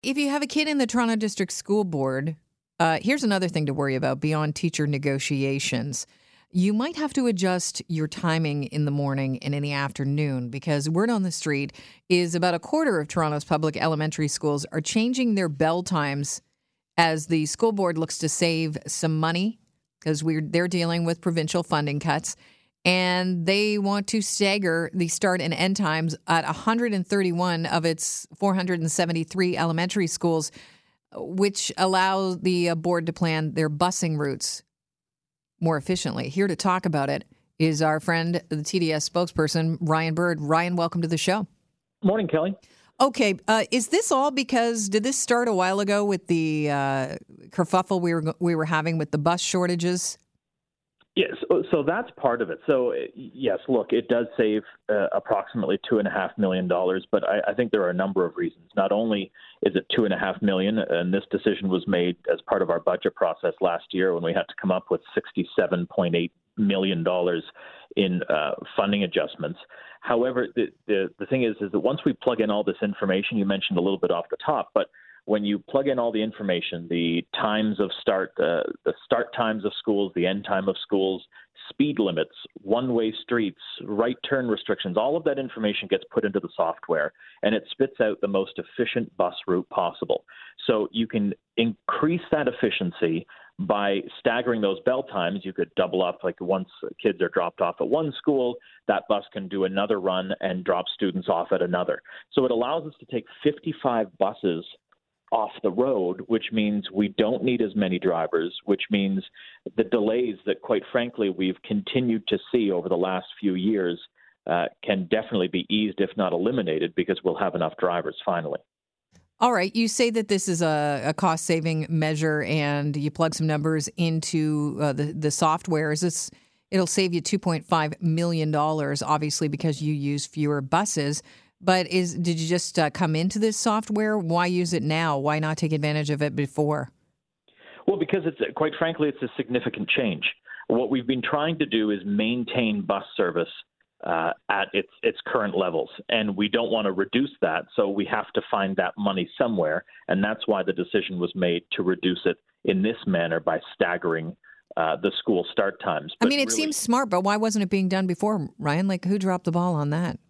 If you have a kid in the Toronto District School Board, uh, here's another thing to worry about beyond teacher negotiations. You might have to adjust your timing in the morning and in the afternoon because word on the street is about a quarter of Toronto's public elementary schools are changing their bell times as the school board looks to save some money because we're they're dealing with provincial funding cuts and they want to stagger the start and end times at 131 of its 473 elementary schools, which allow the uh, board to plan their busing routes more efficiently. Here to talk about it is our friend, the TDSB spokesperson, Ryan Bird. Ryan, welcome to the show. Morning, Kelly. Okay, uh, is this all because did this start a while ago with the uh, kerfuffle we were we were having with the bus shortages? Yes, so, so that's part of it. So yes, look, it does save uh, approximately two and a half million dollars, but I, I think there are a number of reasons. Not only is it two and a half million, and this decision was made as part of our budget process last year when we had to come up with sixty-seven point eight million dollars in uh, funding adjustments. However, the, the the thing is, is that once we plug in all this information, you mentioned a little bit off the top, but when you plug in all the information, the times of start, uh, the start times of schools, the end time of schools, speed limits, one way streets, right turn restrictions, all of that information gets put into the software and it spits out the most efficient bus route possible. So you can increase that efficiency by staggering those bell times. You could double up, like once kids are dropped off at one school, that bus can do another run and drop students off at another. So it allows us to take 55 buses off the road, which means we don't need as many drivers, which means the delays that, quite frankly, we've continued to see over the last few years uh, can definitely be eased, if not eliminated, because we'll have enough drivers finally. All right. You say that this is a, a cost saving measure and you plug some numbers into uh, the, the software. Is this, it'll save you $2.5 million, obviously, because you use fewer buses. But is did you just uh, come into this software? Why use it now? Why not take advantage of it before? Well, because it's quite frankly, it's a significant change. What we've been trying to do is maintain bus service uh, at its its current levels, and we don't want to reduce that. So we have to find that money somewhere, and that's why the decision was made to reduce it in this manner by staggering uh, the school start times. But I mean, it really, seems smart, but why wasn't it being done before, Ryan? Like, who dropped the ball on that?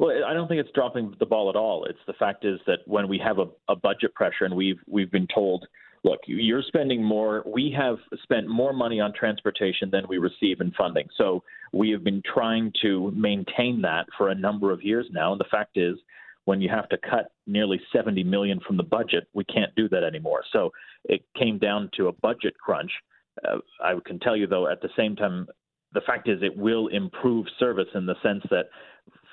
Well, I don't think it's dropping the ball at all. It's the fact is that when we have a, a budget pressure and we've we've been told, look, you're spending more. We have spent more money on transportation than we receive in funding. So we have been trying to maintain that for a number of years now. And the fact is, when you have to cut nearly 70 million from the budget, we can't do that anymore. So it came down to a budget crunch. Uh, I can tell you though, at the same time, the fact is it will improve service in the sense that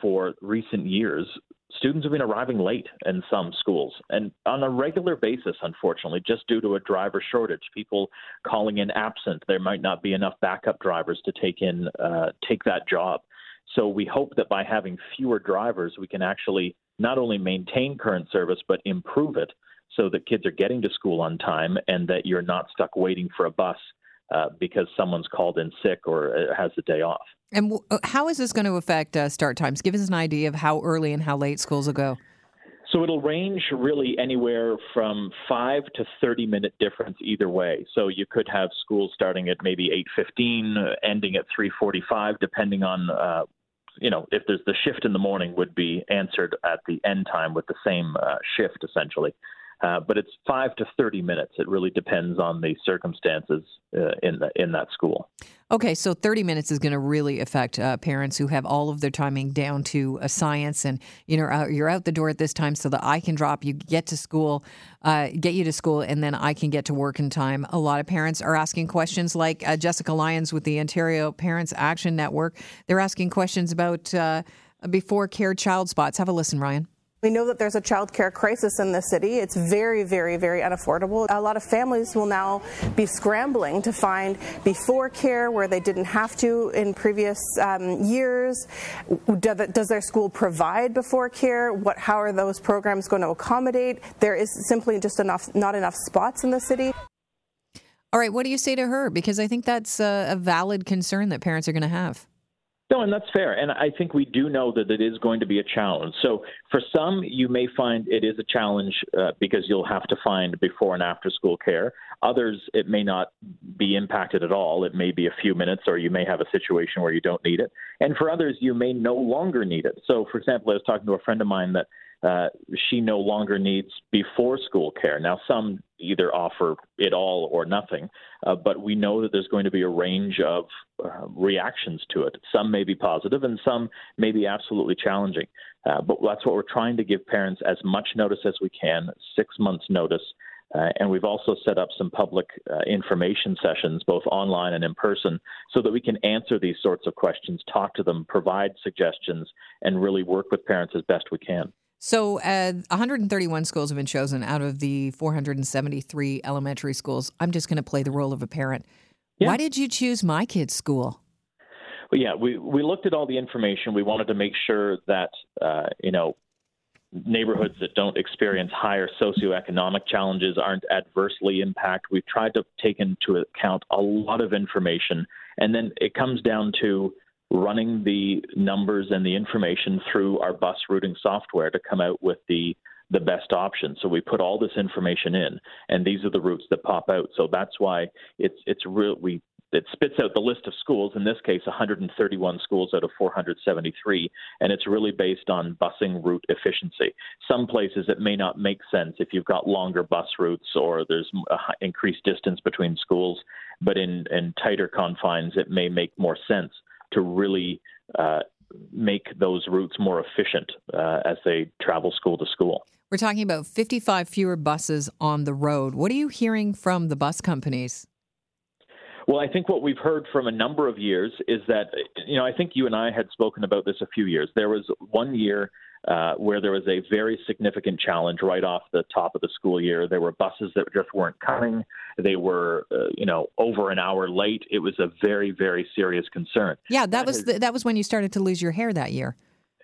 for recent years, students have been arriving late in some schools and on a regular basis, unfortunately, just due to a driver shortage. People calling in absent. There might not be enough backup drivers to take in uh, take that job. So we hope that by having fewer drivers, we can actually not only maintain current service but improve it so that kids are getting to school on time and that you're not stuck waiting for a bus uh, because someone's called in sick or uh, has a day off. And w- uh, how is this going to affect uh, start times? Give us an idea of how early and how late schools will go. So it'll range really anywhere from five to thirty minute difference either way. So you could have schools starting at maybe eight fifteen, ending at three forty five, depending on uh, you know if there's the shift in the morning would be answered at the end time with the same uh, shift essentially. Uh, but it's five to thirty minutes. It really depends on the circumstances uh, in the, in that school. Okay, so thirty minutes is going to really affect uh, parents who have all of their timing down to a science, and you know you're out the door at this time so that I can drop you, get to school, uh, get you to school, and then I can get to work in time. A lot of parents are asking questions like uh, Jessica Lyons with the Ontario Parents Action Network. They're asking questions about before care child spots. Have a listen, Ryan. We know that there's a child care crisis in the city. It's very, very, very unaffordable. A lot of families will now be scrambling to find before care where they didn't have to in previous um, years. Does their school provide before care? What, how are those programs going to accommodate? There is simply just enough, not enough spots in the city. All right, what do you say to her? Because I think that's a, a valid concern that parents are going to have. No, and that's fair. And I think we do know that it is going to be a challenge. So for some, you may find it is a challenge uh, because you'll have to find before and after school care. Others, it may not be impacted at all. It may be a few minutes, or you may have a situation where you don't need it. And for others, you may no longer need it. So, for example, I was talking to a friend of mine that uh, she no longer needs before school care. Now, some either offer it all or nothing, uh, but we know that there's going to be a range of uh, reactions to it. Some may be positive and some may be absolutely challenging. Uh, but that's what we're trying to give parents as much notice as we can, six months' notice. Uh, and we've also set up some public uh, information sessions, both online and in person, so that we can answer these sorts of questions, talk to them, provide suggestions, and really work with parents as best we can. So, uh, 131 schools have been chosen out of the 473 elementary schools. I'm just going to play the role of a parent. Yeah. Why did you choose my kid's school? Well, yeah, we, we looked at all the information. We wanted to make sure that, uh, you know, neighborhoods that don't experience higher socioeconomic challenges aren't adversely impacted. We've tried to take into account a lot of information. And then it comes down to running the numbers and the information through our bus routing software to come out with the the best option. So we put all this information in, and these are the routes that pop out. So that's why it's it's real. We it spits out the list of schools. In this case, 131 schools out of 473, and it's really based on busing route efficiency. Some places it may not make sense if you've got longer bus routes or there's increased distance between schools, but in in tighter confines, it may make more sense to really uh, make those routes more efficient uh, as they travel school to school. We're talking about 55 fewer buses on the road. What are you hearing from the bus companies? Well, I think what we've heard from a number of years is that, you know, I think you and I had spoken about this a few years. There was one year uh, where there was a very significant challenge right off the top of the school year. There were buses that just weren't coming. They were, uh, you know, over an hour late. It was a very, very serious concern. Yeah, that, that was has, the, that was when you started to lose your hair that year.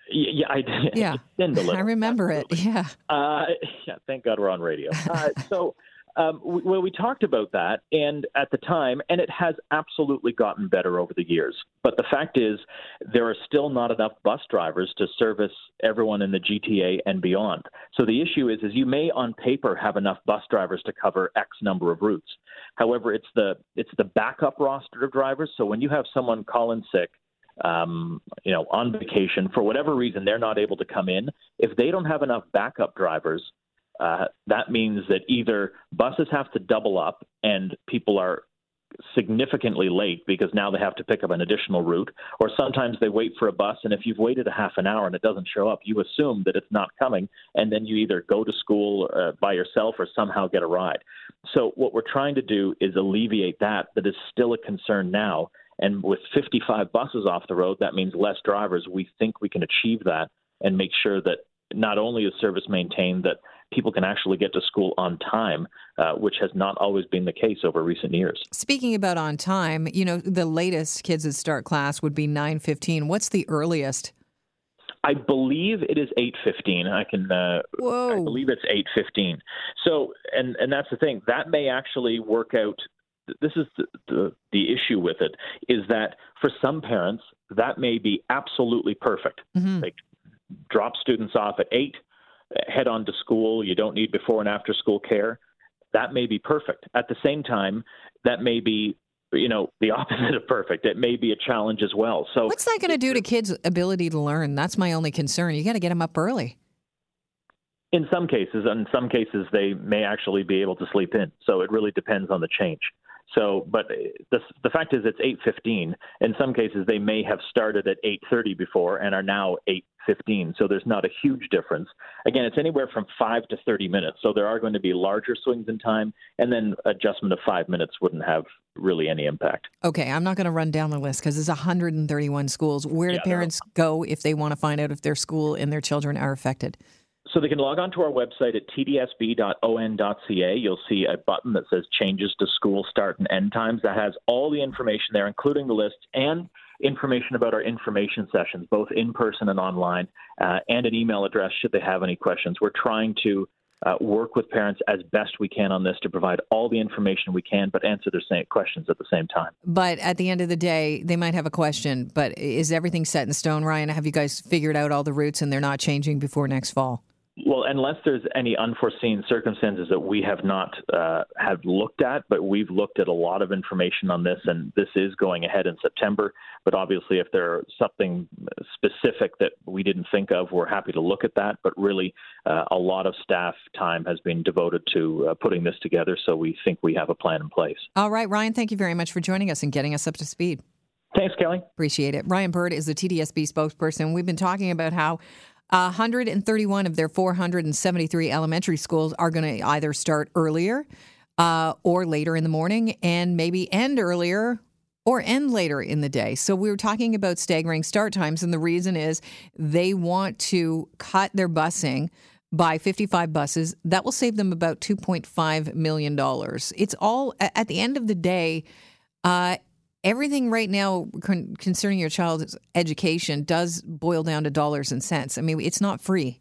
Yeah, I did. Yeah, I remember Absolutely. it. Yeah. Uh, yeah. Thank God we're on radio. Uh, so um, we, well, we talked about that, and at the time, and it has absolutely gotten better over the years. But the fact is, there are still not enough bus drivers to service everyone in the GTA and beyond. So the issue is, is you may on paper have enough bus drivers to cover X number of routes. However, it's the it's the backup roster of drivers. So when you have someone call in sick, um, you know, on vacation for whatever reason, they're not able to come in. If they don't have enough backup drivers uh, that means that either buses have to double up and people are significantly late because now they have to pick up an additional route, or sometimes they wait for a bus, and if you've waited a half an hour and it doesn't show up, you assume that it's not coming, and then you either go to school uh, by yourself or somehow get a ride. So, what we're trying to do is alleviate that, that is still a concern now. And with 55 buses off the road, that means less drivers. We think we can achieve that and make sure that not only is service maintained, that people can actually get to school on time, uh, which has not always been the case over recent years. Speaking about on time, you know, the latest kids that start class would be 9:15. What's the earliest? I believe it is 8:15. I can uh, Whoa. I believe it's 8:15. So and and that's the thing. That may actually work out this is the, the, the, issue with it is that for some parents that may be absolutely perfect. Mm-hmm. Like drop students off at 8, head on to school, you don't need before and after school care, that may be perfect. At the same time, that may be you know the opposite of perfect. It may be a challenge as well. So what's that going to do to kids ability to learn? That's my only concern. You got to get them up early. In some cases in some cases they may actually be able to sleep in. So it really depends on the change so, but uh, the the fact is, it's eight fifteen. In some cases, they may have started at eight thirty before and are now eight fifteen. So there's not a huge difference. Again, it's anywhere from five to thirty minutes. So there are going to be larger swings in time, and then adjustment of five minutes wouldn't have really any impact. Okay, I'm not going to run down the list because there's 131 schools. Where do parents go if they want to find out if their school and their children are affected? So they can log on to our website at tdsb.on.ca. You'll see a button that says changes to school start and end times. That has all the information there, including the list and information about our information sessions, both in person and online, uh, and an email address should they have any questions. We're trying to uh, work with parents as best we can on this to provide all the information we can, but answer their same questions at the same time. But at the end of the day, they might have a question. But is everything set in stone, Ryan? Have you guys figured out all the routes and they're not changing before next fall? Well, unless there's any unforeseen circumstances that we have not uh, have looked at, but we've looked at a lot of information on this, and this is going ahead in September. But obviously, if there's something specific that we didn't think of, we're happy to look at that. But really, uh, a lot of staff time has been devoted to uh, putting this together, so we think we have a plan in place. All right, Ryan, thank you very much for joining us and getting us up to speed. Thanks, Kelly. Appreciate it. Ryan Bird is the TDSB spokesperson. We've been talking about how 131 of their 473 elementary schools are going to either start earlier uh, or later in the morning and maybe end earlier or end later in the day. So we were talking about staggering start times, and the reason is they want to cut their busing by 55 buses. That will save them about $2.5 million. It's all, at the end of the day, uh, everything right now con- concerning your child's education does boil down to dollars and cents. I mean, it's not free.